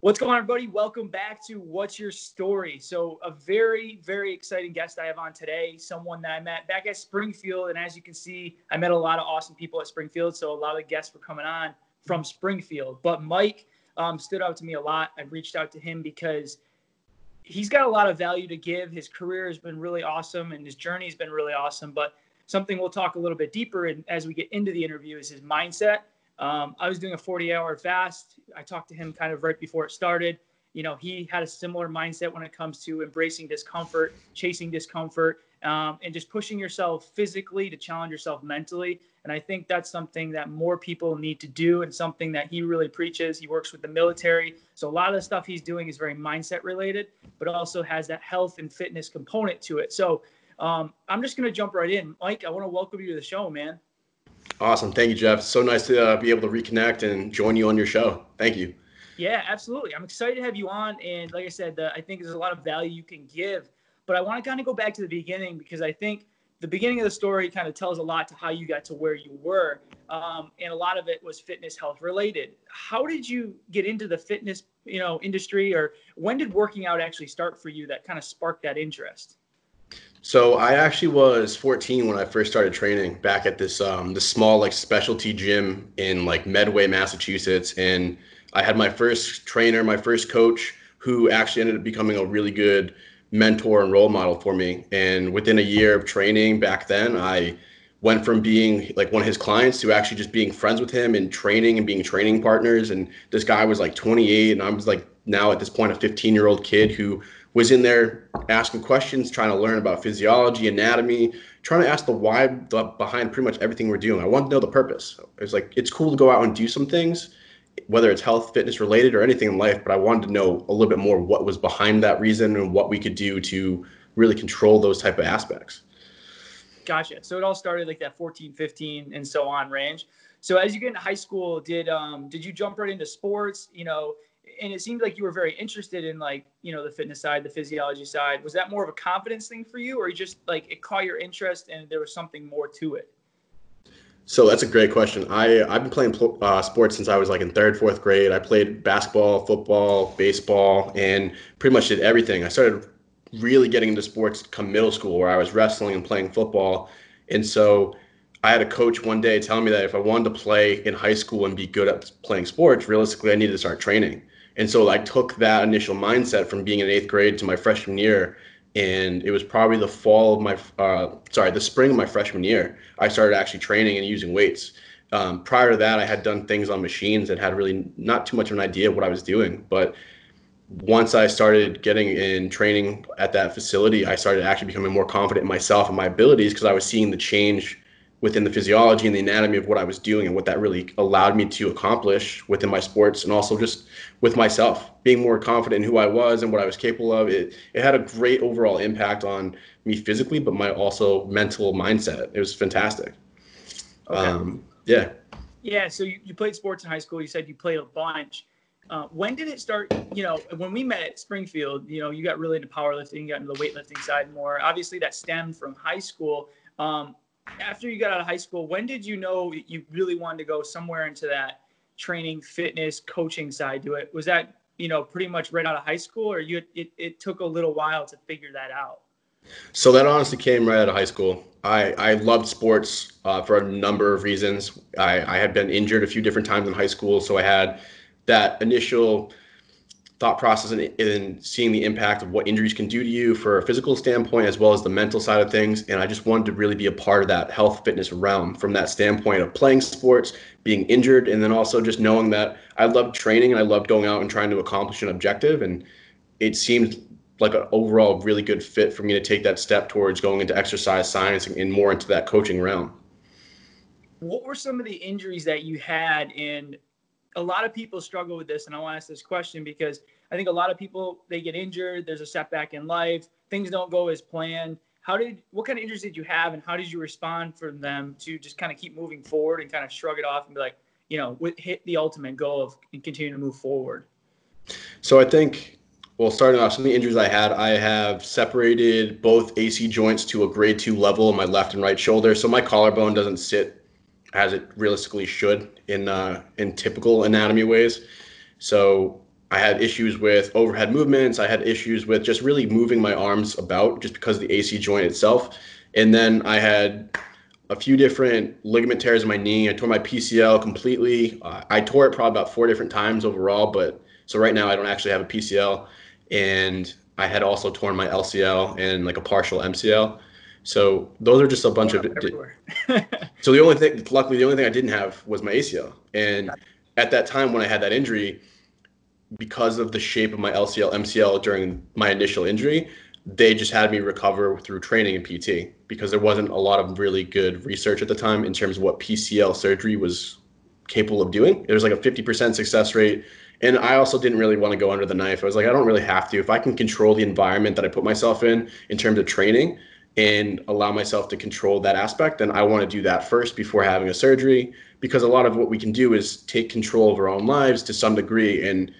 What's going on, everybody? Welcome back to What's Your Story. So, a very, very exciting guest I have on today, someone that I met back at Springfield. And as you can see, I met a lot of awesome people at Springfield. So, a lot of the guests were coming on from Springfield. But Mike um, stood out to me a lot. I reached out to him because he's got a lot of value to give. His career has been really awesome and his journey has been really awesome. But something we'll talk a little bit deeper in as we get into the interview is his mindset um, I was doing a 40 hour fast. I talked to him kind of right before it started. You know, he had a similar mindset when it comes to embracing discomfort, chasing discomfort, um, and just pushing yourself physically to challenge yourself mentally. And I think that's something that more people need to do and something that he really preaches. He works with the military. So a lot of the stuff he's doing is very mindset related, but also has that health and fitness component to it. So um, I'm just going to jump right in. Mike, I want to welcome you to the show, man. Awesome. Thank you, Jeff. So nice to uh, be able to reconnect and join you on your show. Thank you. Yeah, absolutely. I'm excited to have you on. And like I said, I think there's a lot of value you can give. But I want to kind of go back to the beginning because I think the beginning of the story kind of tells a lot to how you got to where you were. Um, and a lot of it was fitness health related. How did you get into the fitness, you know, industry or when did working out actually start for you that kind of sparked that interest? So I actually was 14 when I first started training back at this um, this small like specialty gym in like Medway, Massachusetts, and I had my first trainer, my first coach, who actually ended up becoming a really good mentor and role model for me. And within a year of training back then, I went from being like one of his clients to actually just being friends with him and training and being training partners. And this guy was like 28, and I was like now at this point a 15 year old kid who was in there asking questions, trying to learn about physiology, anatomy, trying to ask the why behind pretty much everything we're doing. I wanted to know the purpose. It's like it's cool to go out and do some things, whether it's health, fitness related, or anything in life. But I wanted to know a little bit more what was behind that reason and what we could do to really control those type of aspects. Gotcha. So it all started like that 14, 15, and so on range. So as you get into high school, did um did you jump right into sports? You know, and it seemed like you were very interested in like you know the fitness side the physiology side. Was that more of a confidence thing for you or you just like it caught your interest and there was something more to it? So that's a great question. I i've been playing uh, sports since i was like in third fourth grade. I played basketball football baseball and pretty much did everything. I started really getting into sports come middle school where i was wrestling and playing football. And so I had a coach one day tell me that if I wanted to play in high school and be good at playing sports, realistically, I needed to start training. And so I took that initial mindset from being in eighth grade to my freshman year. And it was probably the fall of my, uh, sorry, the spring of my freshman year, I started actually training and using weights. Um, prior to that, I had done things on machines and had really not too much of an idea of what I was doing. But once I started getting in training at that facility, I started actually becoming more confident in myself and my abilities because I was seeing the change within the physiology and the anatomy of what I was doing and what that really allowed me to accomplish within my sports and also just with myself, being more confident in who I was and what I was capable of. It it had a great overall impact on me physically, but my also mental mindset. It was fantastic. Okay. Um, yeah. Yeah. So you, you played sports in high school. You said you played a bunch. Uh, when did it start? You know, when we met at Springfield, you know, you got really into powerlifting, you got into the weightlifting side more. Obviously, that stemmed from high school. Um, after you got out of high school, when did you know you really wanted to go somewhere into that training, fitness, coaching side to it? Was that you know pretty much right out of high school, or you it, it took a little while to figure that out? So that honestly came right out of high school. I, I loved sports uh, for a number of reasons. I, I had been injured a few different times in high school, so I had that initial thought process and, and seeing the impact of what injuries can do to you for a physical standpoint as well as the mental side of things. And i just wanted to really be a part of that health fitness realm from that standpoint of playing sports being injured and then also just knowing that i loved training and i loved going out and trying to accomplish an objective. And it seemed like an overall really good fit for me to take that step towards going into exercise science and more into that coaching realm. What were some of the injuries that you had in a lot of people struggle with this, and I want to ask this question because I think a lot of people they get injured. There's a setback in life. Things don't go as planned. How did what kind of injuries did you have, and how did you respond from them to just kind of keep moving forward and kind of shrug it off and be like, you know, hit the ultimate goal of and continue to move forward? So I think, well, starting off, some of the injuries I had, I have separated both AC joints to a grade two level in my left and right shoulder. So my collarbone doesn't sit as it realistically should in uh, in typical anatomy ways. So I had issues with overhead movements. I had issues with just really moving my arms about just because of the AC joint itself. And then I had a few different ligament tears in my knee. I tore my PCL completely. Uh, I tore it probably about four different times overall, but so right now I don't actually have a PCL. And I had also torn my LCL and like a partial MCL. So those are just a bunch of. so the only thing, luckily, the only thing I didn't have was my ACL. And at that time when I had that injury, because of the shape of my LCL, MCL during my initial injury, they just had me recover through training and PT because there wasn't a lot of really good research at the time in terms of what PCL surgery was capable of doing. There was like a 50% success rate. And I also didn't really want to go under the knife. I was like, I don't really have to. If I can control the environment that I put myself in, in terms of training, and allow myself to control that aspect, then I want to do that first before having a surgery. Because a lot of what we can do is take control of our own lives to some degree and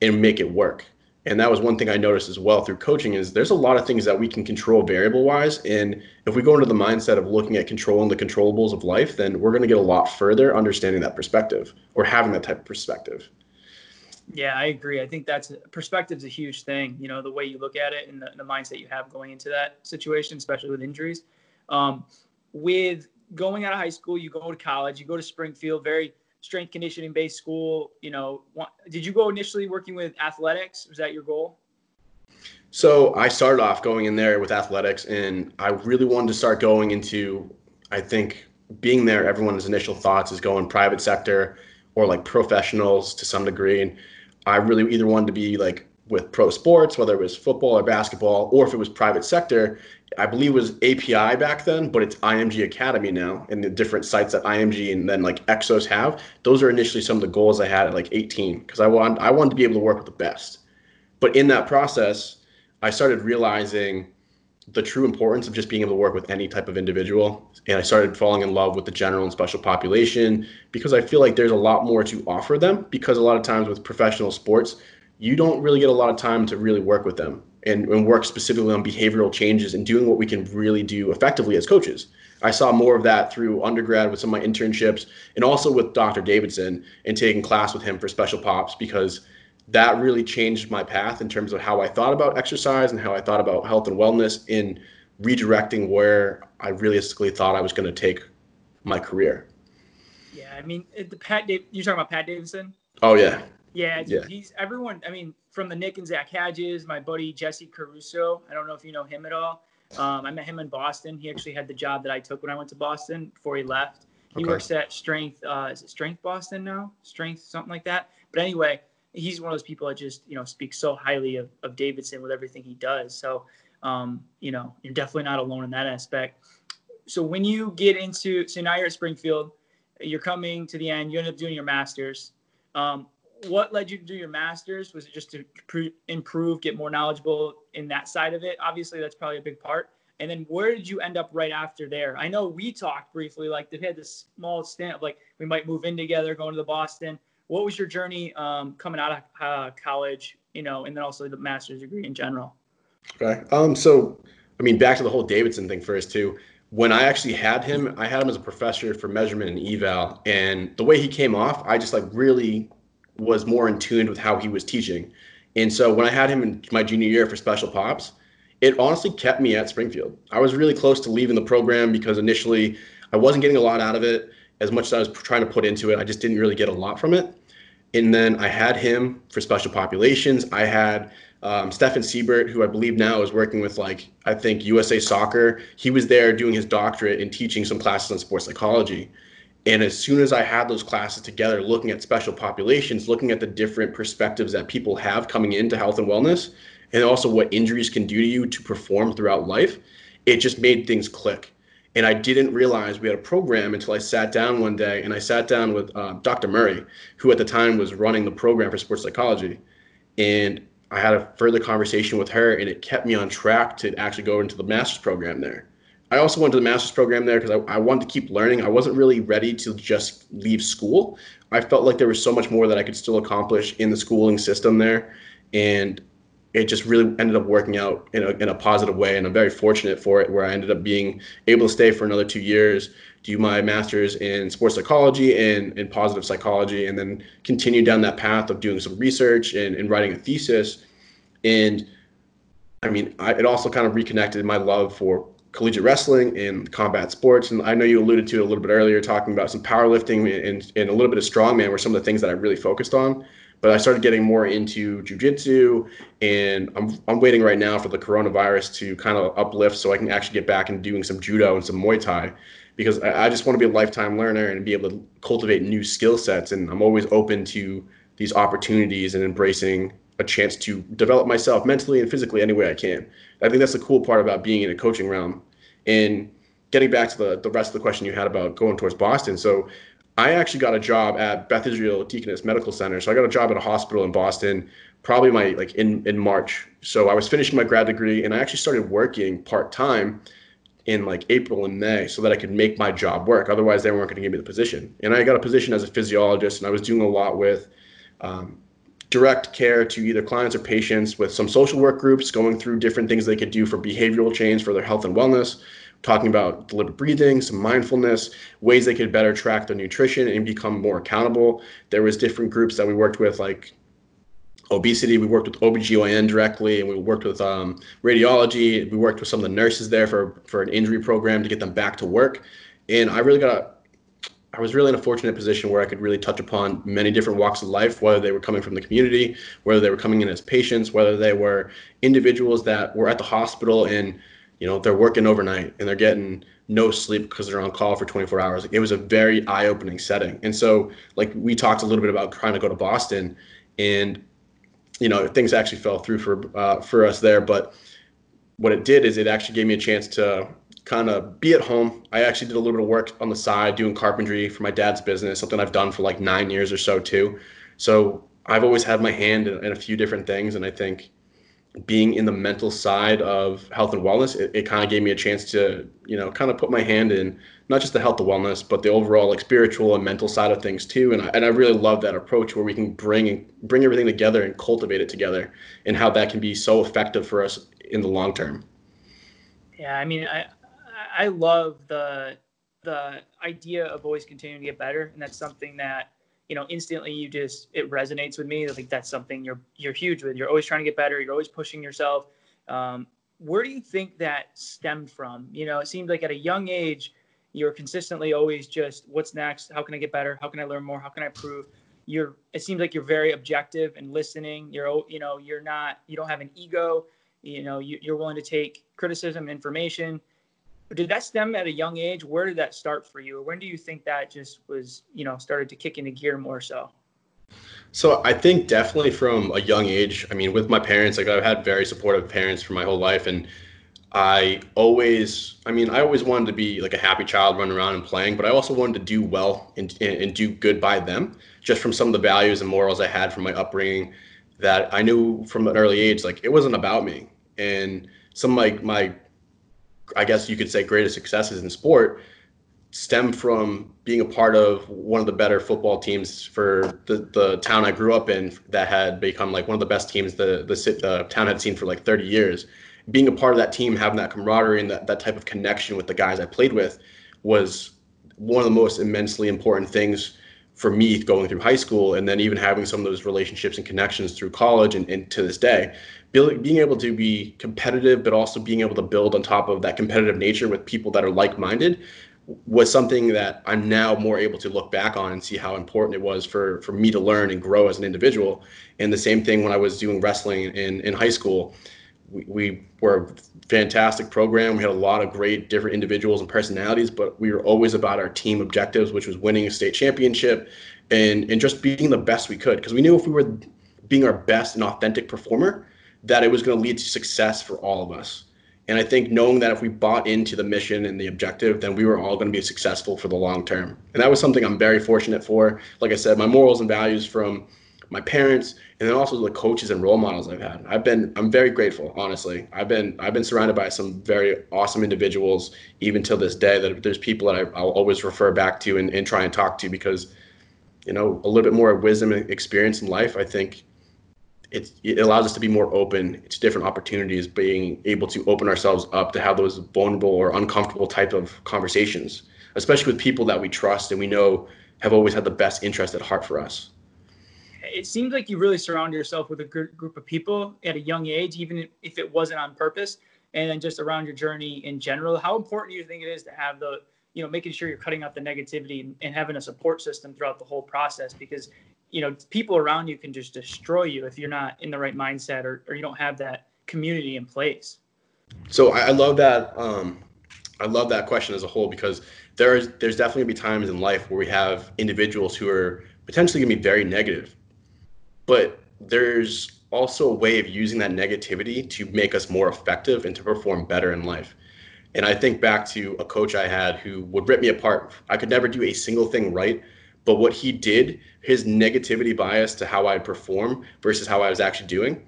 and make it work and that was one thing i noticed as well through coaching is there's a lot of things that we can control variable wise and if we go into the mindset of looking at controlling the controllables of life then we're going to get a lot further understanding that perspective or having that type of perspective yeah i agree. I think that's perspective's a huge thing you know the way you look at it and the, the mindset you have going into that situation especially with injuries. Um, with going out of high school you go to college you go to springfield very strength conditioning based school you know did you go initially working with athletics? Was that your goal? So i started off going in there with athletics and i really wanted to start going into i think being there everyone's initial thoughts is going private sector or like professionals to some degree. And i really either wanted to be like with pro sports whether it was football or basketball or if it was private sector I believe it was API back then, but it's IMG Academy now, and the different sites that IMG and then like Exos have. Those are initially some of the goals I had at like 18 because I want I wanted to be able to work with the best. But in that process, I started realizing the true importance of just being able to work with any type of individual, and I started falling in love with the general and special population because I feel like there's a lot more to offer them. Because a lot of times with professional sports, you don't really get a lot of time to really work with them and, and work specifically on behavioral changes and doing what we can really do effectively as coaches. I saw more of that through undergrad with some of my internships and also with Dr. Davidson and taking class with him for special pops because that really changed my path in terms of how I thought about exercise and how I thought about health and wellness in redirecting where I realistically thought I was going to take my career. Yeah, I mean, the Pat, you're talking about Pat Davidson. Oh yeah. Yeah, yeah, he's everyone. I mean, from the Nick and Zach Hadges, my buddy Jesse Caruso. I don't know if you know him at all. Um, I met him in Boston. He actually had the job that I took when I went to Boston before he left. He okay. works at Strength. Uh, is it Strength Boston now? Strength something like that. But anyway, he's one of those people that just you know speaks so highly of, of Davidson with everything he does. So um, you know you're definitely not alone in that aspect. So when you get into so now you're at Springfield, you're coming to the end. You end up doing your masters. Um, what led you to do your master's? Was it just to improve, get more knowledgeable in that side of it? Obviously, that's probably a big part. And then where did you end up right after there? I know we talked briefly, like they had this small stint of like we might move in together, going to the Boston. What was your journey um, coming out of uh, college, you know, and then also the master's degree in general? Okay. Um. So, I mean, back to the whole Davidson thing first too. When I actually had him, I had him as a professor for measurement and eval, and the way he came off, I just like really was more in tune with how he was teaching. And so when I had him in my junior year for special pops, it honestly kept me at Springfield. I was really close to leaving the program because initially I wasn't getting a lot out of it as much as I was trying to put into it. I just didn't really get a lot from it. And then I had him for special populations. I had um, Stefan Siebert, who I believe now is working with like I think USA Soccer. He was there doing his doctorate and teaching some classes on sports psychology. And as soon as I had those classes together, looking at special populations, looking at the different perspectives that people have coming into health and wellness, and also what injuries can do to you to perform throughout life, it just made things click. And I didn't realize we had a program until I sat down one day and I sat down with uh, Dr. Murray, who at the time was running the program for sports psychology. And I had a further conversation with her, and it kept me on track to actually go into the master's program there. I also went to the master's program there because I, I wanted to keep learning. I wasn't really ready to just leave school. I felt like there was so much more that I could still accomplish in the schooling system there. And it just really ended up working out in a, in a positive way. And I'm very fortunate for it, where I ended up being able to stay for another two years, do my master's in sports psychology and in positive psychology, and then continue down that path of doing some research and, and writing a thesis. And I mean, I, it also kind of reconnected my love for collegiate wrestling and combat sports. And I know you alluded to it a little bit earlier, talking about some powerlifting and, and a little bit of strongman were some of the things that I really focused on. But I started getting more into jujitsu, and I'm, I'm waiting right now for the coronavirus to kind of uplift so I can actually get back and doing some judo and some Muay Thai because I, I just want to be a lifetime learner and be able to cultivate new skill sets. And I'm always open to these opportunities and embracing a chance to develop myself mentally and physically any way I can. I think that's the cool part about being in a coaching realm. And getting back to the, the rest of the question you had about going towards Boston. So I actually got a job at Beth Israel Deaconess Medical Center. So I got a job at a hospital in Boston, probably my like in, in March. So I was finishing my grad degree and I actually started working part time in like April and May so that I could make my job work. Otherwise, they weren't going to give me the position. And I got a position as a physiologist, and I was doing a lot with um, direct care to either clients or patients with some social work groups going through different things they could do for behavioral change for their health and wellness talking about deliberate breathing some mindfulness ways they could better track their nutrition and become more accountable. There was different groups that we worked with like obesity. We worked with obgyn directly and we worked with um, radiology. We worked with some of the nurses there for, for an injury program to get them back to work. And i really got I was really in a fortunate position where I could really touch upon many different walks of life, whether they were coming from the community, whether they were coming in as patients, whether they were individuals that were at the hospital and you know they're working overnight and they're getting no sleep because they're on call for 24 hours. It was a very eye-opening setting, and so like we talked a little bit about trying to go to Boston, and you know things actually fell through for uh, for us there, but what it did is it actually gave me a chance to kind of be at home. I actually did a little bit of work on the side doing carpentry for my dad's business, something I've done for like nine years or so too. So I've always had my hand in, in a few different things, and I think being in the mental side of health and wellness, it, it kind of gave me a chance to, you know, kind of put my hand in not just the health and wellness, but the overall like spiritual and mental side of things too. And I, and I really love that approach where we can bring bring everything together and cultivate it together, and how that can be so effective for us in the long term. Yeah, I mean, I I love the the idea of always continuing to get better, and that's something that you know instantly you just it resonates with me. Think that's something you're you're huge with. You're always trying to get better. You're always pushing yourself. Um, where do you think that stemmed from? You know, it seems like at a young age, you're consistently always just what's next? How can I get better? How can I learn more? How can I improve? You're it seems like you're very objective and listening. You're you know you're not you don't have an ego. You know you, you're willing to take criticism, information did that stem at a young age? Where did that start for you? When do you think that just was, you know, started to kick into gear more so? So I think definitely from a young age. I mean, with my parents, like I've had very supportive parents for my whole life, and I always, I mean, I always wanted to be like a happy child running around and playing, but I also wanted to do well and, and do good by them, just from some of the values and morals I had from my upbringing. That I knew from an early age, like it wasn't about me, and some like my I guess you could say greatest successes in sport stem from being a part of one of the better football teams for the, the town I grew up in that had become like one of the best teams the, the, the town had seen for like 30 years. Being a part of that team, having that camaraderie and that, that type of connection with the guys I played with was one of the most immensely important things for me going through high school and then even having some of those relationships and connections through college and, and to this day being able to be competitive, but also being able to build on top of that competitive nature with people that are like-minded was something that I'm now more able to look back on and see how important it was for for me to learn and grow as an individual. And the same thing when I was doing wrestling in in high school. We, we were a fantastic program. We had a lot of great different individuals and personalities, but we were always about our team objectives, which was winning a state championship and and just being the best we could. Because we knew if we were being our best and authentic performer, that it was going to lead to success for all of us. And I think knowing that if we bought into the mission and the objective, then we were all going to be successful for the long term. And that was something I'm very fortunate for. Like I said, my morals and values from my parents and then also the coaches and role models I've had. I've been I'm very grateful, honestly. I've been I've been surrounded by some very awesome individuals even till this day that there's people that I, will always refer back to and, and try and talk to because you know a little bit more wisdom and experience in life I think it's, it allows us to be more open to different opportunities, being able to open ourselves up to have those vulnerable or uncomfortable type of conversations, especially with people that we trust and we know have always had the best interest at heart for us. It seems like you really surround yourself with a group of people at a young age, even if it wasn't on purpose, and then just around your journey in general. How important do you think it is to have the you know making sure you're cutting out the negativity and having a support system throughout the whole process because you know people around you can just destroy you if you're not in the right mindset or, or you don't have that community in place so i, love that um, i love that question as a whole because there's there's definitely going to be times in life where we have individuals who are potentially going to be very negative but there's also a way of using that negativity to make us more effective and to perform better in life and I think back to a coach I had who would rip me apart. I could never do a single thing right, but what he did, his negativity bias to how I'd perform versus how I was actually doing,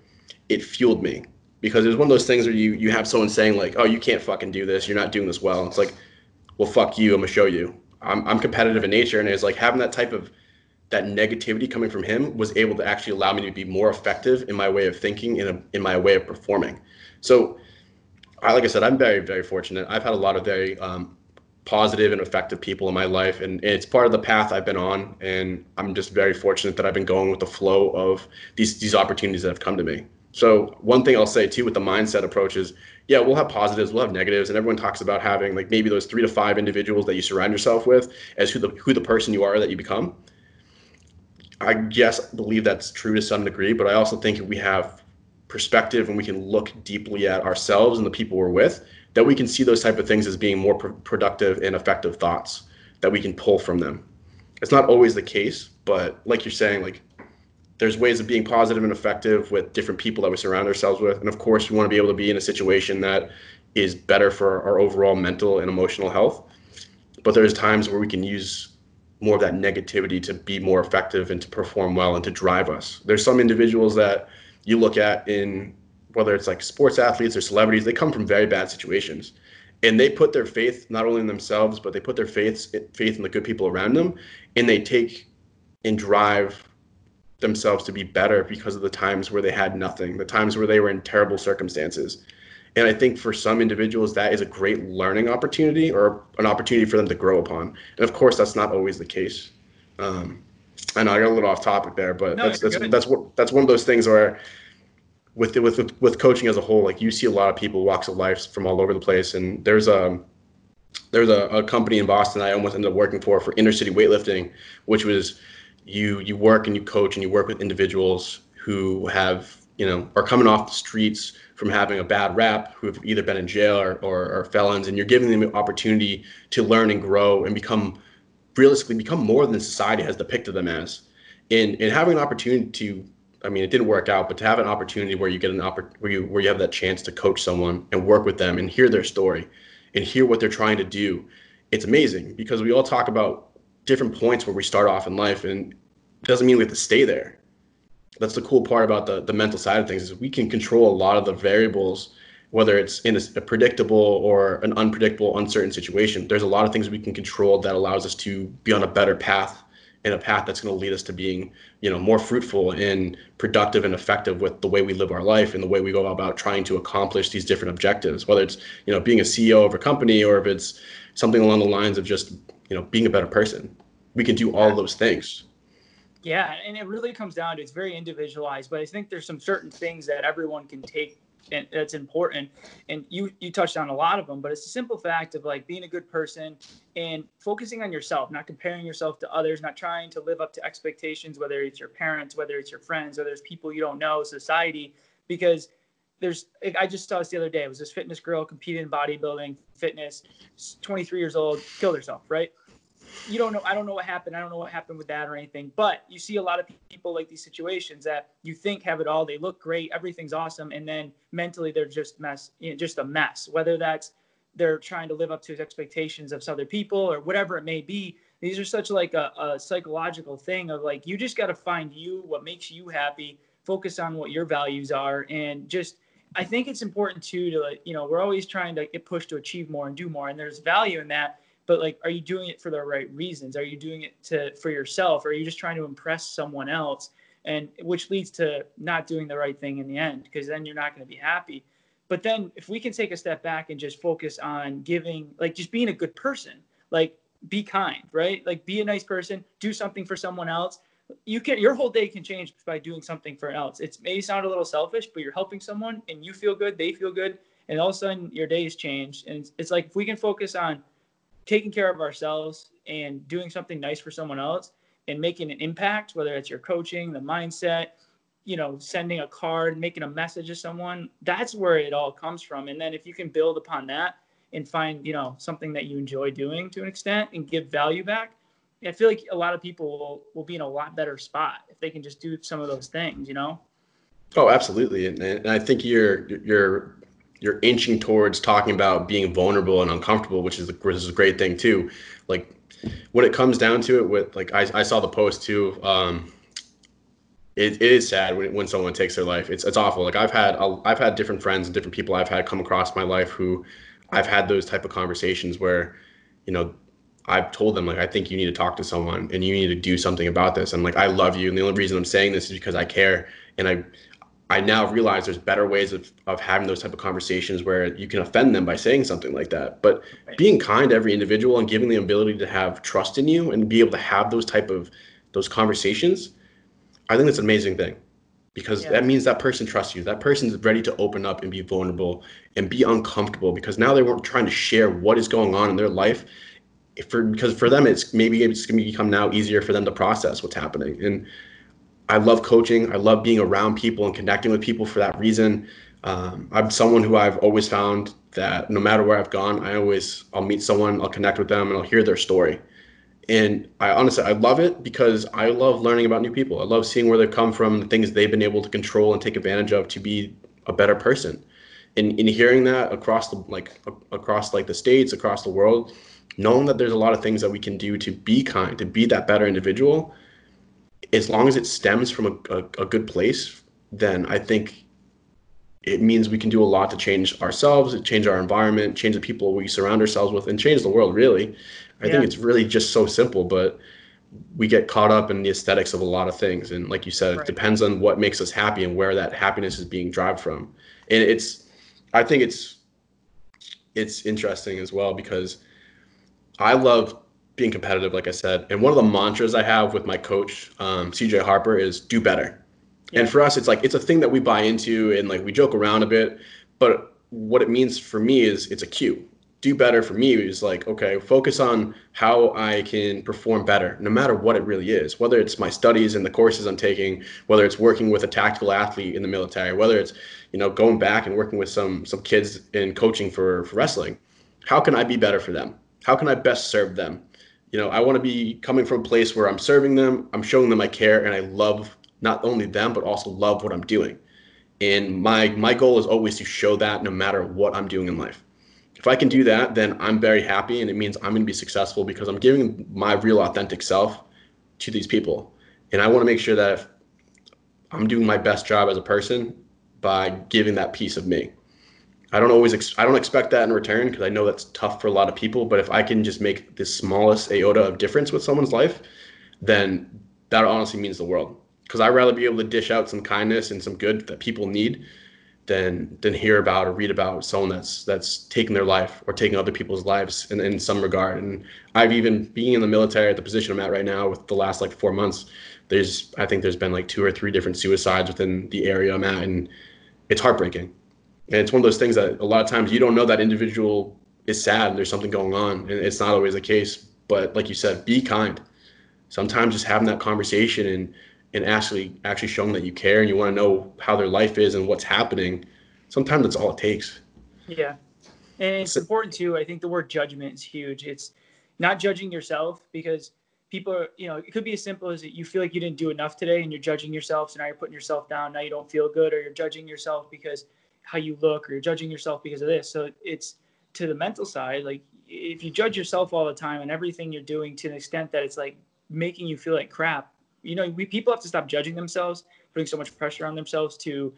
it fueled me. Because it was one of those things where you you have someone saying like, "Oh, you can't fucking do this. You're not doing this well." It's like, "Well, fuck you. I'm gonna show you." I'm I'm competitive in nature, and it's like having that type of that negativity coming from him was able to actually allow me to be more effective in my way of thinking in a, in my way of performing. So I, like I said, I'm very, very fortunate. I've had a lot of very um, positive and effective people in my life, and it's part of the path I've been on. And I'm just very fortunate that I've been going with the flow of these these opportunities that have come to me. So one thing I'll say too with the mindset approach is, yeah, we'll have positives, we'll have negatives, and everyone talks about having like maybe those three to five individuals that you surround yourself with as who the who the person you are that you become. I guess believe that's true to some degree, but I also think we have perspective and we can look deeply at ourselves and the people we're with that we can see those type of things as being more pr- productive and effective thoughts that we can pull from them. It's not always the case but like you're saying like there's ways of being positive and effective with different people that we surround ourselves with. And of course we want to be able to be in a situation that is better for our overall mental and emotional health. But there's times where we can use more of that negativity to be more effective and to perform well and to drive us. There's some individuals that you look at in whether it's like sports athletes or celebrities, they come from very bad situations. And they put their faith not only in themselves, but they put their faith faith in the good people around them, and they take and drive themselves to be better because of the times where they had nothing, the times where they were in terrible circumstances. And I think for some individuals, that is a great learning opportunity or an opportunity for them to grow upon. And of course, that's not always the case. Um, I know I got a little off topic there, but no, that's that's good. that's what that's one of those things where with with with coaching as a whole, like you see a lot of people walks of life from all over the place, and there's a there's a, a company in Boston I almost ended up working for for inner city weightlifting, which was you you work and you coach and you work with individuals who have you know are coming off the streets from having a bad rap who have either been in jail or, or, or felons and you're giving them an opportunity to learn and grow and become realistically become more than society has depicted them as. And, and having an opportunity to, I mean, it didn't work out, but to have an opportunity where you get an oppor- where you where you have that chance to coach someone and work with them and hear their story and hear what they're trying to do, it's amazing because we all talk about different points where we start off in life and it doesn't mean we have to stay there. That's the cool part about the, the mental side of things is we can control a lot of the variables whether it's in a, a, predictable or an unpredictable, uncertain situation. There's a lot of things we can control that allows us to be on a better path and a path that's going to lead us to being, you know, more fruitful and productive and effective with the way we live our life and the way we go about trying to accomplish these different objectives. Whether it's, you know, being a CEO of a company or if it's something along the lines of just, you know, being a better person. We can do all those things. Yeah, and it really comes down to it's very individualized, but I think there's some certain things that everyone can take and that's important. And you you touched on a lot of them but it's a simple fact of like being a good person and focusing on yourself not comparing yourself to others not trying to live up to expectations whether it's your parents whether it's your friends whether it's people you don't know society because there's i just saw this the other day. It was this fitness girl competing in bodybuilding fitness 23 years old killed herself right you don't know i don't know what happened. I don't know what happened with that or anything but you see a lot of people like these situations that you think have it all. They look great. Everything's awesome. And then mentally they're just mess you know, just a mess whether that's they're trying to live up to expectations of other people or whatever it may be. These are such like a, a psychological thing of like you just got to find you what makes you happy focus on what your values are and just i think it's important too to like you know we're always trying to get pushed to achieve more and do more and there's value in that but like are you doing it for the right reasons are you doing it to for yourself or are you just trying to impress someone else and which leads to not doing the right thing in the end because then you're not going to be happy. But then if we can take a step back and just focus on giving, like just being a good person, like be kind, right? Like be a nice person, do something for someone else. You can your whole day can change by doing something for else. It may sound a little selfish, but you're helping someone and you feel good, they feel good, and all of a sudden your day has changed. And it's, it's like if we can focus on taking care of ourselves and doing something nice for someone else and making an impact, whether it's your coaching, the mindset, you know, sending a card, making a message to someone, that's where it all comes from. And then if you can build upon that and find, you know, something that you enjoy doing to an extent and give value back, I feel like a lot of people will, will be in a lot better spot if they can just do some of those things, you know? Oh, absolutely. And, and I think you're, you're, you're inching towards talking about being vulnerable and uncomfortable, which is, which is a great thing too. Like when it comes down to it with like, I, I saw the post too, um, it, it is sad when, when someone takes their life. It's, it's awful. Like I've had, I've had different friends and different people I've had come across my life who I've had those type of conversations where, you know, I've told them like I think you need to talk to someone and you need to do something about this. And like I love you, and the only reason I'm saying this is because I care. And I I now realize there's better ways of, of having those type of conversations where you can offend them by saying something like that. But being kind to every individual and giving the ability to have trust in you and be able to have those type of those conversations, I think that's an amazing thing because yeah. that means that person trusts you. That person is ready to open up and be vulnerable and be uncomfortable because now they weren't trying to share what is going on in their life for because for them it's maybe it's going to become now easier for them to process what's happening and i love coaching. I love being around people and connecting with people for that reason. Um, i'm someone who i've always found that no matter where i've gone i always i'll meet someone i'll connect with them and i'll hear their story. And i honestly i love it because i love learning about new people. I love seeing where they've come from the things they've been able to control and take advantage of to be a better person. And in hearing that across the like across like the states across the world knowing that there's a lot of things that we can do to be kind, to be that better individual, as long as it stems from a, a, a good place, then I think it means we can do a lot to change ourselves, change our environment, change the people we surround ourselves with, and change the world. Really, I yeah. think it's really just so simple, but we get caught up in the aesthetics of a lot of things. And like you said, right. it depends on what makes us happy and where that happiness is being derived from. And it's, I think it's, it's interesting as well because I love being competitive, like I said. And one of the mantras I have with my coach, um, CJ Harper, is do better. Yeah. And for us, it's like it's a thing that we buy into and like we joke around a bit. But what it means for me is it's a cue. Do better for me is like, okay, focus on how I can perform better, no matter what it really is. Whether it's my studies and the courses I'm taking, whether it's working with a tactical athlete in the military, whether it's, you know, going back and working with some some kids in coaching for, for wrestling. How can I be better for them? how can I best serve them? You know, I want to be coming from a place where I'm serving them, I'm showing them I care, and I love not only them but also love what I'm doing. And my my goal is always to show that no matter what I'm doing in life. If I can do that, then I'm very happy, and it means I'm going to be successful because I'm giving my real authentic self to these people. And I want to make sure that I'm doing my best job as a person by giving that piece of me. I don't always ex- I don't expect that in return because I know that's tough for a lot of people. But if I can just make the smallest iota of difference with someone's life, then that honestly means the world. Because I'd rather be able to dish out some kindness and some good that people need than than hear about or read about someone that's that's taking their life or taking other people's lives in, in some regard. And I've even being in the military at the position I'm at right now with the last like four months, there's I think there's been like two or three different suicides within the area I'm at, and it's heartbreaking and it's one of those things that a lot of times you don't know that individual is sad and there's something going on and it's not always the case. But like you said be kind. Sometimes just having that conversation and and actually actually showing that you care and you want to know how their life is and what's happening sometimes that's all it takes. Yeah. And it's important too i think the word judgment is huge. It's not judging yourself because people are you know it could be as simple as that you feel like you didn't do enough today and you're judging yourself so now you're putting yourself down now you don't feel good or you're judging yourself because how you look or you're judging yourself because of this. So it's to the mental side, like if you judge yourself all the time and everything you're doing to an extent that it's like making you feel like crap, you know, we people have to stop judging themselves, putting so much pressure on themselves to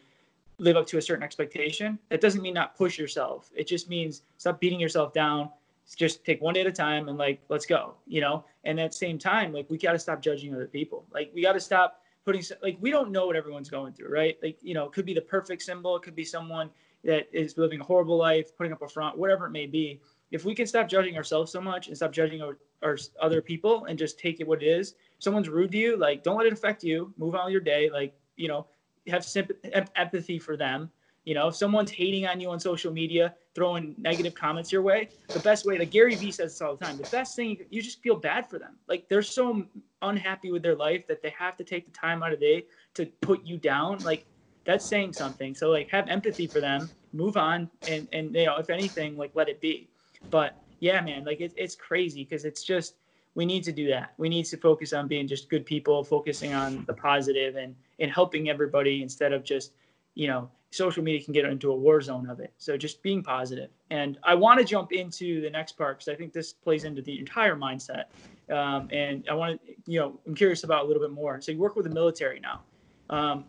live up to a certain expectation. That doesn't mean not push yourself. It just means stop beating yourself down. Just take one day at a time and like let's go, you know. And at the same time, like we got to stop judging other people. Like we got to stop putting like we don't know what everyone's going through, right? Like you know, it could be the perfect symbol, it could be someone that is living a horrible life, putting up a front, whatever it may be. If we can stop judging ourselves so much and stop judging our, our other people and just take it what it is, someone's rude to you, like don't let it affect you. Move on with your day. Like you know, have sympathy, empathy for them. You know, if someone's hating on you on social media, throwing negative comments your way, the best way, like Gary Vee says this all the time, the best thing you just feel bad for them. Like they're so unhappy with their life that they have to take the time out of day to put you down. Like that's saying something. So like have empathy for them, move on, and and you know if anything, like let it be. But yeah, man, like it, it's crazy because it's just we need to do that. We need to focus on being just good people, focusing on the positive and and helping everybody instead of just you know social media can get into a war zone of it. So just being positive. And I want to jump into the next part because I think this plays into the entire mindset. Um, and I want to, you know, I'm curious about a little bit more. So you work with the military now. Um,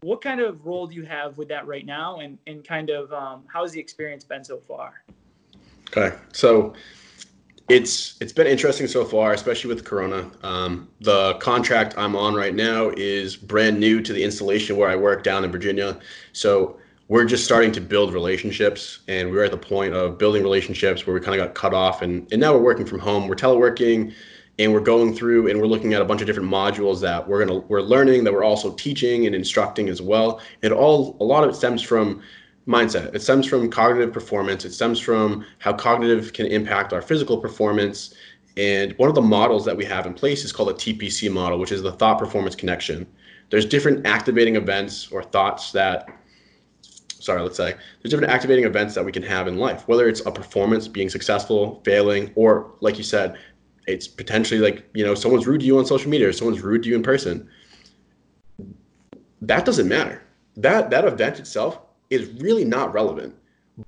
what kind of role do you have with that right now? And, and kind of um, how's the experience been so far? Okay. So it's it's been interesting so far, especially with Corona. Um, the contract I'm on right now is brand new to the installation where I work down in Virginia. So we're just starting to build relationships, and we're at the point of building relationships where we kind of got cut off, and and now we're working from home. We're teleworking, and we're going through and we're looking at a bunch of different modules that we're gonna we're learning that we're also teaching and instructing as well. It all a lot of it stems from mindset. It stems from cognitive performance. It stems from how cognitive can impact our physical performance. And one of the models that we have in place is called a TPC model, which is the thought performance connection. There's different activating events or thoughts that, sorry, let's say, there's different activating events that we can have in life, whether it's a performance, being successful, failing, or like you said, it's potentially like, you know, someone's rude to you on social media or someone's rude to you in person. That doesn't matter. That that event itself is really not relevant.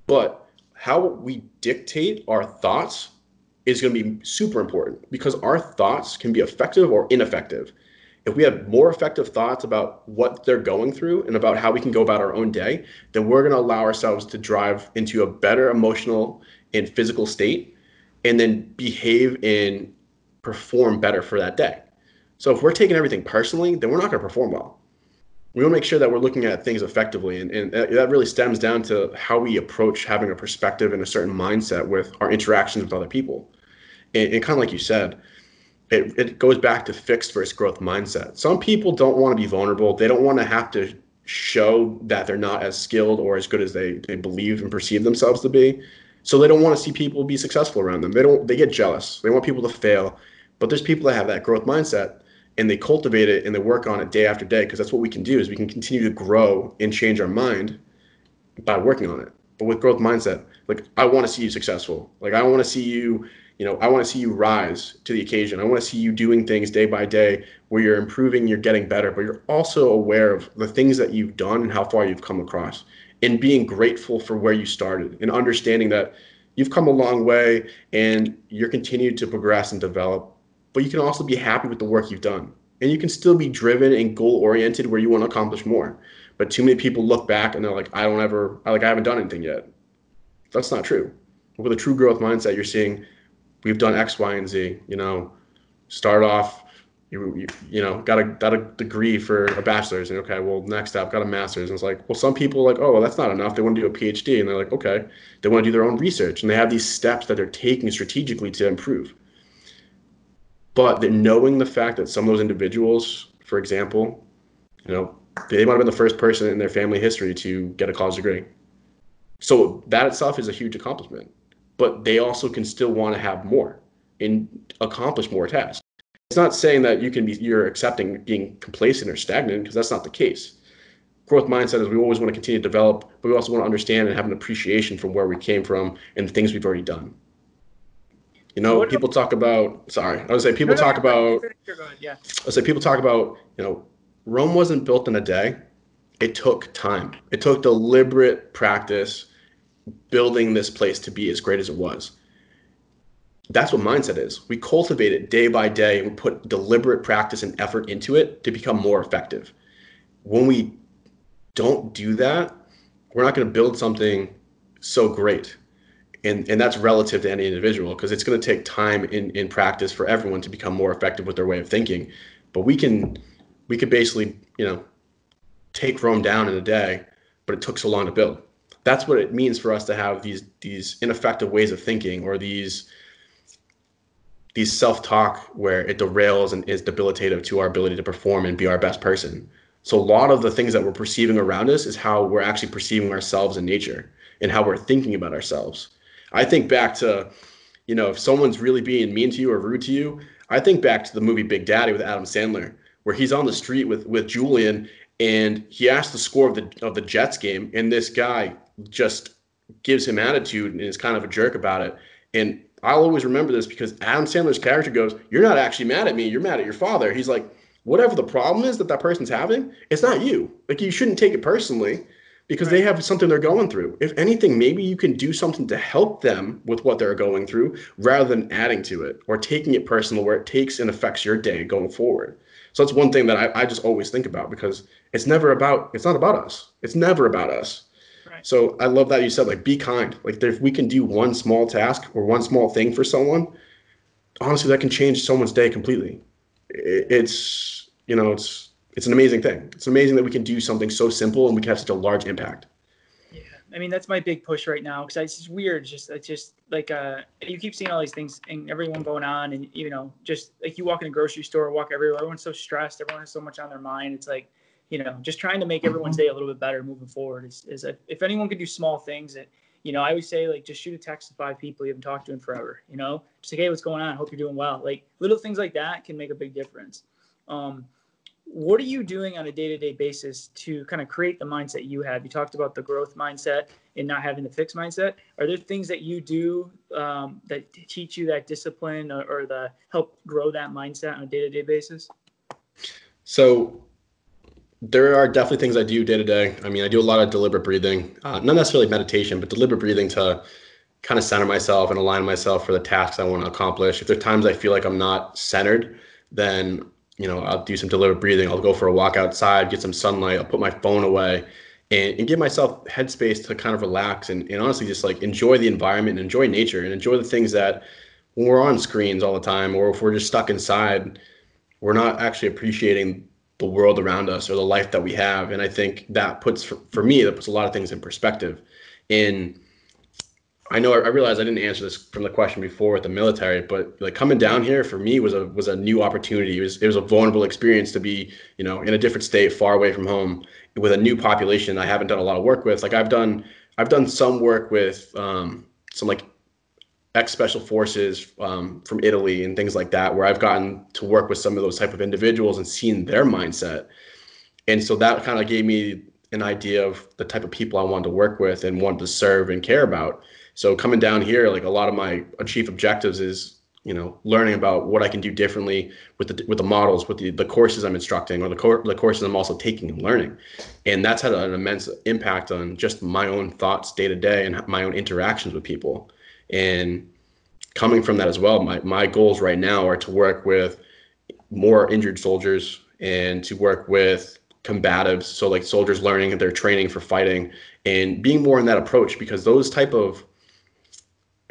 But how we dictate our thoughts is going to be super important because our thoughts can be effective or ineffective. If we have more effective thoughts about what they're going through and about how we can go about our own day, then we're going to allow ourselves to drive into a better emotional and physical state and then behave and perform better for that day. So if we're taking everything personally, then we're not going to perform well we want to make sure that we're looking at things effectively and, and uh, that really stems down to how we approach having a perspective and a certain mindset with our interactions with other people. And, and kind of like you said it, it goes back to fixed versus growth mindset. Some people don't want to be vulnerable. They don't want to have to show that they're not as skilled or as good as they, they believe and perceive themselves to be. So they don't want to see people be successful around them. They don't they get jealous. They want people to fail. But there's people that have that growth mindset and they cultivate it and they work on it day after day because that's what we can do is we can continue to grow and change our mind by working on it. But with growth mindset like i want to see you successful. Like i want to see you you know i want to see you rise to the occasion. I want to see you doing things day by day where you're improving you're getting better but you're also aware of the things that you've done and how far you've come across and being grateful for where you started and understanding that you've come a long way and you're continued to progress and develop but you can also be happy with the work you've done. And you can still be driven and goal oriented where you want to accomplish more. But too many people look back and they're like, I don't ever, I like, I haven't done anything yet. That's not true. With a true growth mindset, you're seeing we've done X, Y, and Z. You know, start off, you, you, you know, got a got a degree for a bachelor's, and okay, well, next up, got a master's, and it's like, well, some people are like, oh, well, that's not enough. They want to do a PhD, and they're like, okay, they want to do their own research, and they have these steps that they're taking strategically to improve. But that knowing the fact that some of those individuals, for example, you know, they might have been the first person in their family history to get a college degree. So that itself is a huge accomplishment. But they also can still want to have more and accomplish more tasks. It's not saying that you can be you're accepting being complacent or stagnant because that's not the case. Growth mindset is we always want to continue to develop, but we also want to understand and have an appreciation from where we came from and the things we've already done. You know, what people talk about. Sorry, I would say people no, talk no, about. Yeah. I would say people talk about. You know, Rome wasn't built in a day. It took time. It took deliberate practice building this place to be as great as it was. That's what mindset is. We cultivate it day by day and we put deliberate practice and effort into it to become more effective. When we don't do that, we're not going to build something so great and and that's relative to any individual because it's going to take time in in practice for everyone to become more effective with their way of thinking but we can we could basically, you know, take Rome down in a day, but it took so long to build. That's what it means for us to have these these ineffective ways of thinking or these these self-talk where it derails and is debilitative to our ability to perform and be our best person. So a lot of the things that we're perceiving around us is how we're actually perceiving ourselves in nature and how we're thinking about ourselves. I think back to, you know, if someone's really being mean to you or rude to you, I think back to the movie Big Daddy with Adam Sandler, where he's on the street with with Julian and he asks the score of the of the Jets game, and this guy just gives him attitude and is kind of a jerk about it. And I'll always remember this because Adam Sandler's character goes, "You're not actually mad at me. You're mad at your father." He's like, "Whatever the problem is that that person's having, it's not you. Like you shouldn't take it personally." Because right. they have something they're going through. If anything, maybe you can do something to help them with what they're going through rather than adding to it or taking it personal where it takes and affects your day going forward. So that's one thing that I, I just always think about because it's never about it's not about us. It's never about us. So I love that you said like be kind. Like if we can do one small task or one small thing for someone, honestly, that can change someone's day completely. It's you know it's it's an amazing thing. It's amazing that we can do something so simple and we can have such a large impact. Yeah, I mean that's my big push right now because it's just weird. Just it's just like uh, you keep seeing all these things and everyone going on, and you know, just like you walk in a grocery store, walk everywhere. Everyone's so stressed. Everyone has so much on their mind. It's like you know, just trying to make everyone's day a little bit better moving forward is, is if, if anyone could do small things that, you know, I always say like just shoot a text to five people you haven't talked to in forever, you know, just like, hey, what's going on? Hope you're doing well. Like little things like that can make a big difference. Um, what are you doing on a day-to-day basis to kind of create the mindset you have? You talked about the growth mindset and not having the fixed mindset. Are there things that you do um, that teach you that discipline or, or the help grow that mindset on a day-to-day basis? So there are definitely things I do day to day. I mean, I do a lot of deliberate breathing, uh, not necessarily meditation, but deliberate breathing to kind of center myself and align myself for the tasks I want to accomplish. If there's times I feel like I'm not centered, then you know I'll do some deliberate breathing. I'll go for a walk outside, get some sunlight. I'll put my phone away, and, and give myself headspace to kind of relax and, and honestly just like enjoy the environment and enjoy nature and enjoy the things that when we're on screens all the time or if we're just stuck inside, we're not actually appreciating the world around us or the life that we have. And I think that puts, for, for me, that puts a lot of things in perspective. In I know I realized I didn't answer this from the question before with the military, but like coming down here for me was a was a new opportunity. It was it was a vulnerable experience to be you know in a different state, far away from home, with a new population I haven't done a lot of work with. Like I've done I've done some work with um, some like ex special forces um, from Italy and things like that, where I've gotten to work with some of those type of individuals and seen their mindset. And so that kind of gave me an idea of the type of people I wanted to work with and wanted to serve and care about. So coming down here, like a lot of my chief objectives is, you know, learning about what I can do differently with the with the models, with the, the courses I'm instructing, or the cor- the courses I'm also taking and learning, and that's had an immense impact on just my own thoughts day to day and my own interactions with people. And coming from that as well, my, my goals right now are to work with more injured soldiers and to work with combatives. So like soldiers learning their training for fighting and being more in that approach because those type of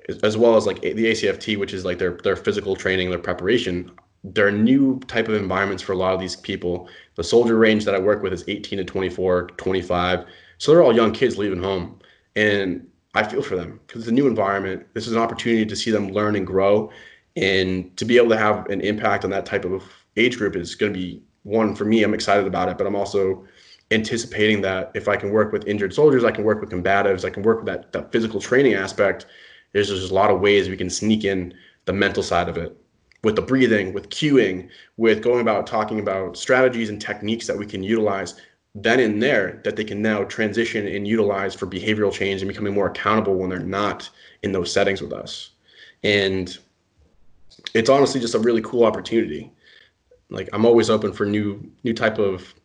as well as like the ACFT, which is like their their physical training, their preparation, they're new type of environments for a lot of these people. The soldier range that I work with is 18 to 24, 25. So they're all young kids leaving home. And I feel for them because it's a new environment. This is an opportunity to see them learn and grow, and to be able to have an impact on that type of age group is going to be one for me. I'm excited about it, but I'm also anticipating that if I can work with injured soldiers, I can work with combatives, I can work with that that physical training aspect. There's just a lot of ways we can sneak in the mental side of it with the breathing, with cueing, with going about talking about strategies and techniques that we can utilize then and there that they can now transition and utilize for behavioral change and becoming more accountable when they're not in those settings with us. And it's honestly just a really cool opportunity. Like I'm always open for new new type of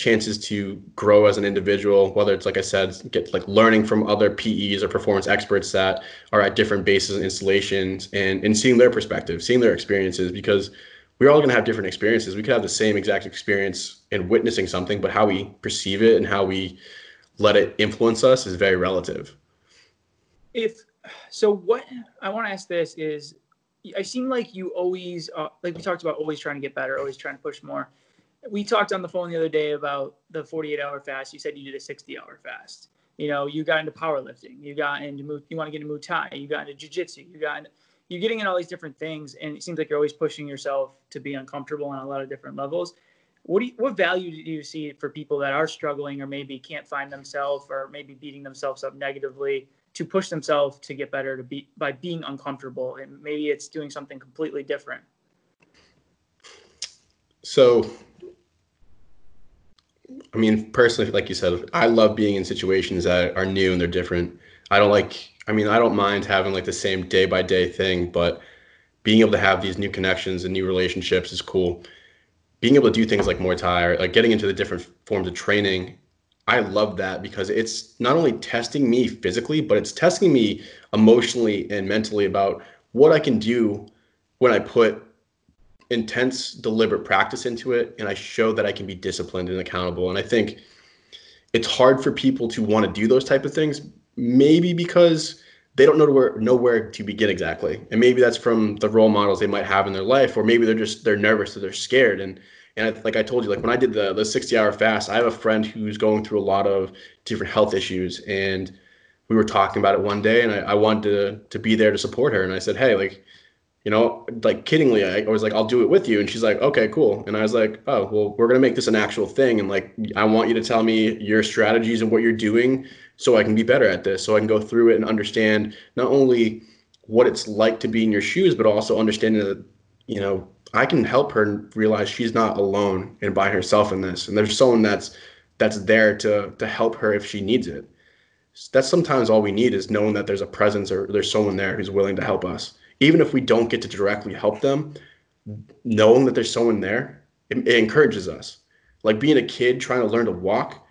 chances to grow as an individual, whether it's like I said, get like learning from other PEs or performance experts that are at different bases and installations and, and seeing their perspective, seeing their experiences because we're all going to have different experiences. We could have the same exact experience in witnessing something, but how we perceive it and how we let it influence us is very relative. If so, what I want to ask this is, I seem like you always, uh, like we talked about, always trying to get better, always trying to push more. We talked on the phone the other day about the 48 hour fast. You said you did a 60 hour fast. You know, you got into powerlifting, you got into you want to get into Muay Thai, you got into jujitsu, you got into, you're getting in all these different things, and it seems like you're always pushing yourself to be uncomfortable on a lot of different levels. What do you, what value do you see for people that are struggling or maybe can't find themselves or maybe beating themselves up negatively to push themselves to get better to be by being uncomfortable and maybe it's doing something completely different? So I mean, personally, like you said, I love being in situations that are new and they're different. I don't like, I mean, I don't mind having like the same day by day thing, but being able to have these new connections and new relationships is cool. Being able to do things like Muay Thai like getting into the different forms of training, I love that because it's not only testing me physically, but it's testing me emotionally and mentally about what I can do when I put intense, deliberate practice into it, and I show that I can be disciplined and accountable. And I think it's hard for people to want to do those type of things, maybe because they don't know where know where to begin exactly, and maybe that's from the role models they might have in their life, or maybe they're just they're nervous or they're scared. And and I, like I told you, like when I did the the 60 hour fast, I have a friend who's going through a lot of different health issues, and we were talking about it one day, and I, I wanted to to be there to support her, and I said, hey, like you know, like kiddingly, I was like, I'll do it with you. And she's like, okay, cool. And I was like, oh, well, we're going to make this an actual thing. And like, I want you to tell me your strategies and what you're doing so I can be better at this. So I can go through it and understand not only what it's like to be in your shoes, but also understanding that, you know, I can help her realize she's not alone and by herself in this. And there's someone that's, that's there to, to help her if she needs it. That's sometimes all we need is knowing that there's a presence or there's someone there who's willing to help us even if we don't get to directly help them, knowing that there's someone there, it, it encourages us. Like being a kid trying to learn to walk,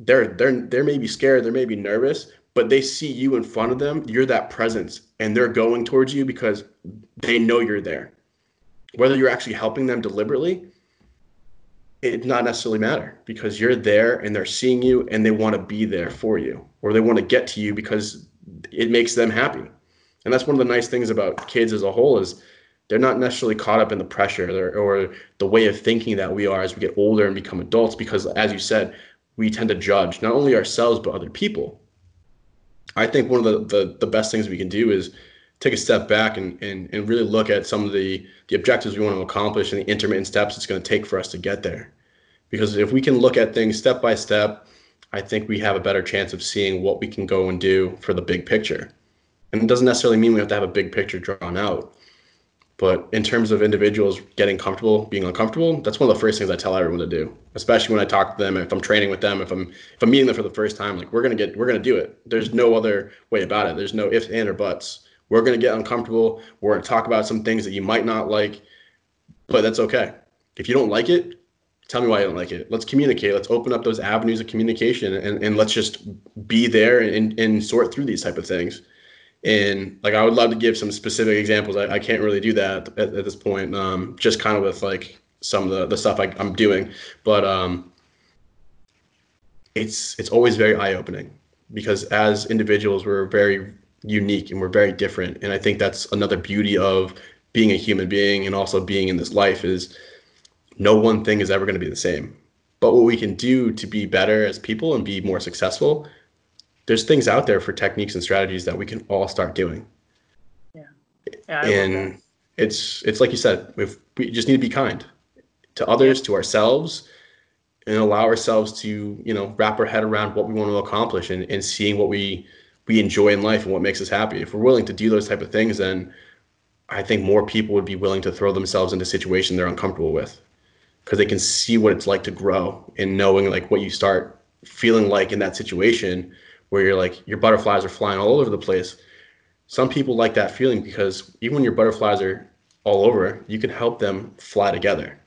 they're they're they may be scared, they may be nervous, but they see you in front of them. You're that presence, and they're going towards you because they know you're there. Whether you're actually helping them deliberately, it not necessarily matter because you're there and they're seeing you and they want to be there for you or they want to get to you because it makes them happy and that's one of the nice things about kids as a whole is they're not necessarily caught up in the pressure or the way of thinking that we are as we get older and become adults because as you said we tend to judge not only ourselves but other people. I think one of the, the, the best things we can do is take a step back and, and, and really look at some of the, the objectives we want to accomplish and the intermittent steps it's going to take for us to get there. Because if we can look at things step by step i think we have a better chance of seeing what we can go and do for the big picture and it doesn't necessarily mean we have to have a big picture drawn out. But in terms of individuals getting comfortable, being uncomfortable, that's one of the first things I tell everyone to do. Especially when I talk to them, if I'm training with them, if I'm if I'm meeting them for the first time, like we're gonna get we're gonna do it. There's no other way about it. There's no ifs and or buts. We're gonna get uncomfortable. We're gonna talk about some things that you might not like, but that's okay. If you don't like it, tell me why you don't like it. Let's communicate. Let's open up those avenues of communication and, and let's just be there and, and sort through these type of things and like I would love to give some specific examples. I, I can't really do that at, at this point. Um, just kind of with like some of the, the stuff I, am doing, but um, it's it's always very eye opening because as individuals we're very unique and we're very different, and I think that's another beauty of being a human being and also being in this life is no one thing is ever going to be the same. But what we can do to be better as people and be more successful there's things out there for techniques and strategies that we can all start doing. Yeah. yeah and it's it's like you said, if we just need to be kind to others, to ourselves, and allow ourselves to, you know, wrap our head around what we want to accomplish and, and seeing what we we enjoy in life and what makes us happy. If we're willing to do those type of things, then I think more people would be willing to throw themselves into a situation they're uncomfortable with because they can see what it's like to grow and knowing like what you start feeling like in that situation where you're like your butterflies are flying all over the place. Some people like that feeling because even when your butterflies are all over, you can help them fly together.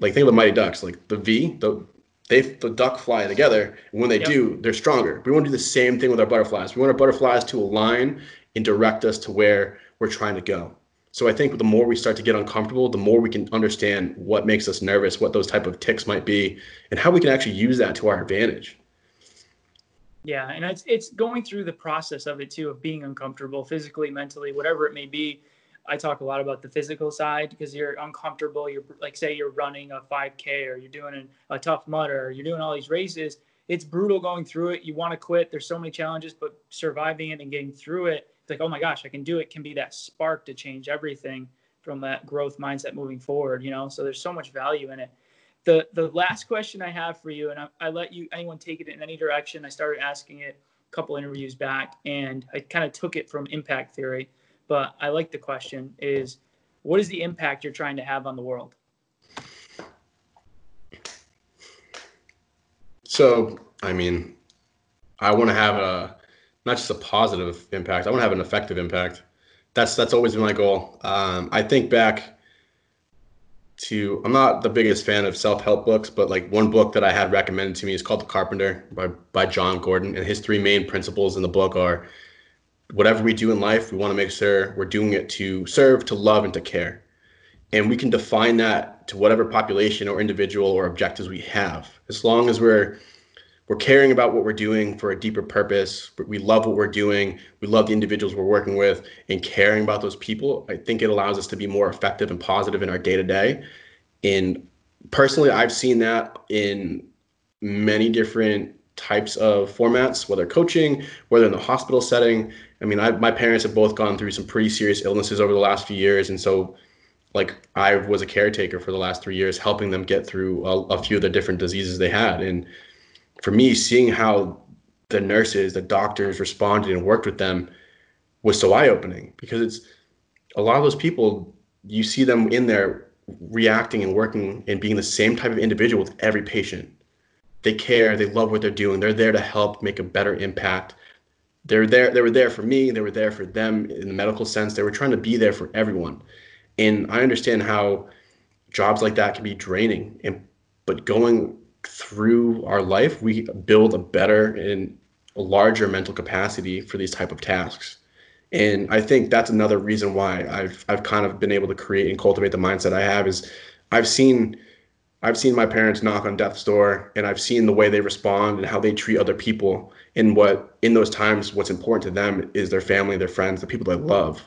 Like think of the Mighty Ducks, like the V, the they the duck fly together, and when they yep. do, they're stronger. We want to do the same thing with our butterflies. We want our butterflies to align and direct us to where we're trying to go. So I think the more we start to get uncomfortable, the more we can understand what makes us nervous, what those type of ticks might be, and how we can actually use that to our advantage. Yeah, and it's it's going through the process of it too, of being uncomfortable physically, mentally, whatever it may be. I talk a lot about the physical side because you're uncomfortable. You're like, say, you're running a 5K or you're doing a tough mud or you're doing all these races. It's brutal going through it. You want to quit. There's so many challenges, but surviving it and getting through it, it's like, oh my gosh, I can do it. Can be that spark to change everything from that growth mindset moving forward. You know, so there's so much value in it. The the last question I have for you, and I, I let you anyone take it in any direction. I started asking it a couple interviews back, and I kind of took it from impact theory but I like the question is what is the impact you're trying to have on the world? So, I mean, I want to have a not just a positive impact. I want to have an effective impact. That's that's always been my goal. Um, I think back to I'm not the biggest fan of self-help books, but like one book that I had recommended to me is called The Carpenter by by Jon Gordon, and his three main principles in the book are whatever we do in life, we want to make sure we're doing it to serve, to love, and to care. And we can define that to whatever population or individual or objectives we have. As long as we're we're caring about what we're doing for a deeper purpose, we love what we're doing, we love the individuals we're working with, and caring about those people, I think it allows us to be more effective and positive in our day to day. And personally, I've seen that in many different types of formats, whether coaching, whether in the hospital setting. I mean, I, my parents have both gone through some pretty serious illnesses over the last few years, and so like I was a caretaker for the last three years, helping them get through a, a few of the different diseases they had. And for me, seeing how the nurses, the doctors responded and worked with them was so eye opening because it's a lot of those people you see them in there reacting and working and being the same type of individual with every patient they care, they love what they're doing. They're there to help make a better impact. They're there, they were there for me, they were there for them in the medical sense. They were trying to be there for everyone. And I understand how jobs like that can be draining. And but going through our life, we build a better and a larger mental capacity for these type of tasks. And I think that's another reason why I've I've kind of been able to create and cultivate the mindset I have is I've seen I've seen my parents knock on death's door and I've seen the way they respond and how they treat other people. And what in those times, what's important to them is their family, their friends, the people they love.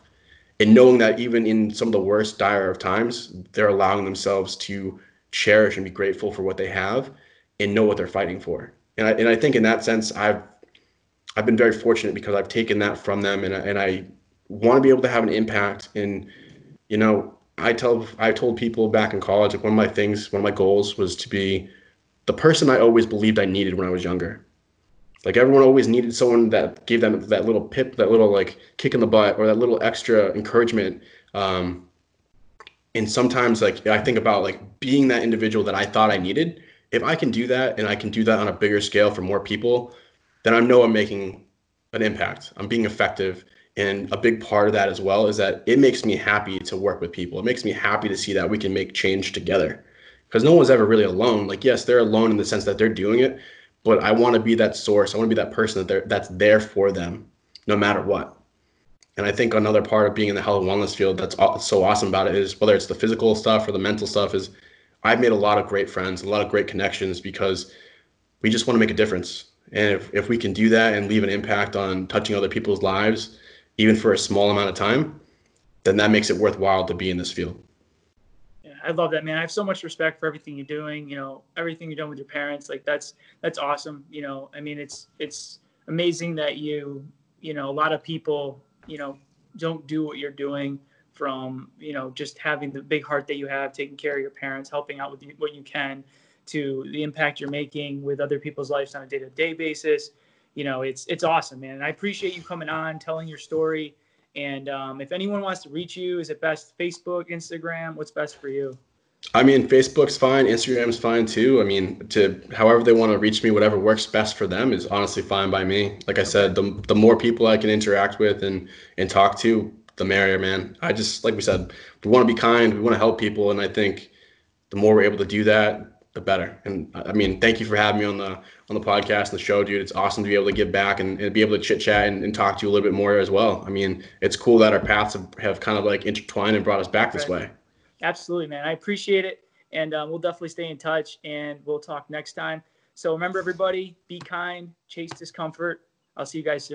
And knowing that even in some of the worst dire of times, they're allowing themselves to cherish and be grateful for what they have and know what they're fighting for. And I, and I think in that sense, I've I've been very fortunate because I've taken that from them and, and I want to be able to have an impact. And, you know, I tell I told people back in college like one of my things, one of my goals was to be the person I always believed I needed when I was younger. Like everyone always needed someone that gave them that little pip, that little like kick in the butt, or that little extra encouragement. Um, and sometimes like I think about like being that individual that I thought I needed. If I can do that and I can do that on a bigger scale for more people, then I know I'm making an impact. I'm being effective and a big part of that as well is that it makes me happy to work with people. It makes me happy to see that we can make change together. Because no one's ever really alone. Like, yes, they're alone in the sense that they're doing it, but I want to be that source. I want to be that person that that's there for them no matter what. And I think another part of being in the health and wellness field that's so awesome about it is whether it's the physical stuff or the mental stuff is I've made a lot of great friends, a lot of great connections because we just want to make a difference. And if, if we can do that and leave an impact on touching other people's lives, even for a small amount of time, then that makes it worthwhile to be in this field. Yeah, I love that, man. I have so much respect for everything you're doing. You know, everything you're doing with your parents. Like that's that's awesome. You know, I mean, it's it's amazing that you you know a lot of people you know don't do what you're doing from you know just having the big heart that you have taking care of your parents helping out with what you can to the impact you're making with other people's lives on a day-to-day basis you know, it's it's awesome, man. And I appreciate you coming on, telling your story. And um, if anyone wants to reach you, is it best Facebook, Instagram? What's best for you? I mean, Facebook's fine, Instagram's fine too. I mean, to however they want to reach me, whatever works best for them is honestly fine by me. Like I said, the the more people I can interact with and and talk to, the merrier, man. I just like we said, we want to be kind, we want to help people, and I think the more we're able to do that, the better. And I mean, thank you for having me on the on the podcast and the show, dude. It's awesome to be able to give back and, and be able to chit chat and, and, talk to you a little bit more as well. I mean, it's cool that our paths have, have kind of like intertwined and brought us back this way. Absolutely, man. I appreciate it. And um, we'll definitely stay in touch and we'll talk next time. So remember, everybody, be kind, chase discomfort. I'll see you guys soon.